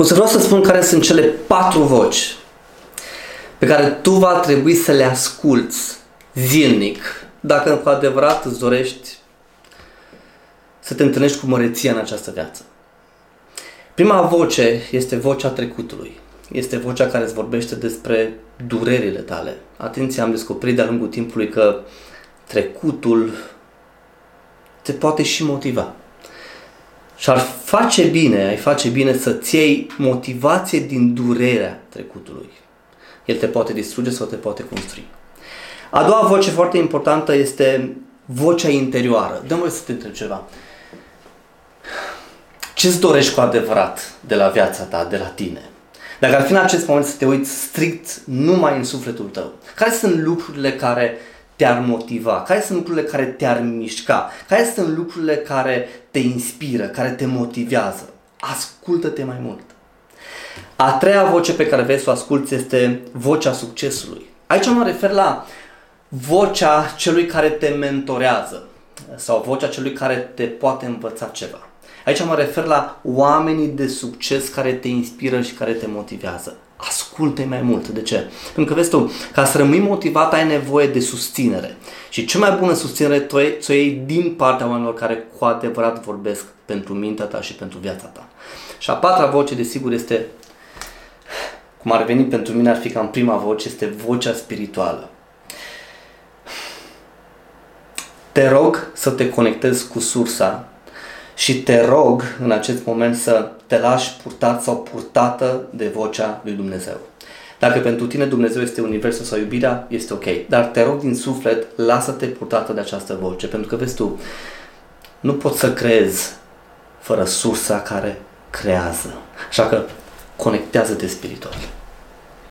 O să vreau să spun care sunt cele patru voci pe care tu va trebui să le asculți zilnic dacă cu adevărat îți dorești să te întâlnești cu măreția în această viață. Prima voce este vocea trecutului. Este vocea care îți vorbește despre durerile tale. Atenție, am descoperit de-a lungul timpului că trecutul te poate și motiva. Și ar face bine, ai face bine să-ți iei motivație din durerea trecutului. El te poate distruge sau te poate construi. A doua voce foarte importantă este vocea interioară. Dă-mi să te întreb ceva. Ce-ți dorești cu adevărat de la viața ta, de la tine? Dacă ar fi în acest moment să te uiți strict numai în sufletul tău, care sunt lucrurile care te-ar motiva? Care sunt lucrurile care te-ar mișca? Care sunt lucrurile care te inspiră, care te motivează? Ascultă-te mai mult. A treia voce pe care vrei să o asculți este vocea succesului. Aici mă refer la vocea celui care te mentorează sau vocea celui care te poate învăța ceva. Aici mă refer la oamenii de succes care te inspiră și care te motivează. Asculte mai mult. De ce? Pentru că vezi tu, ca să rămâi motivat ai nevoie de susținere. Și cea mai bună susținere ți-o iei din partea oamenilor care cu adevărat vorbesc pentru mintea ta și pentru viața ta. Și a patra voce, desigur, este, cum ar veni pentru mine, ar fi ca în prima voce, este vocea spirituală. Te rog să te conectezi cu sursa și te rog în acest moment să te lași purtat sau purtată de vocea lui Dumnezeu. Dacă pentru tine Dumnezeu este Universul sau iubirea, este ok. Dar te rog din suflet, lasă-te purtată de această voce. Pentru că, vezi tu, nu poți să crezi fără sursa care creează. Așa că conectează-te spiritual.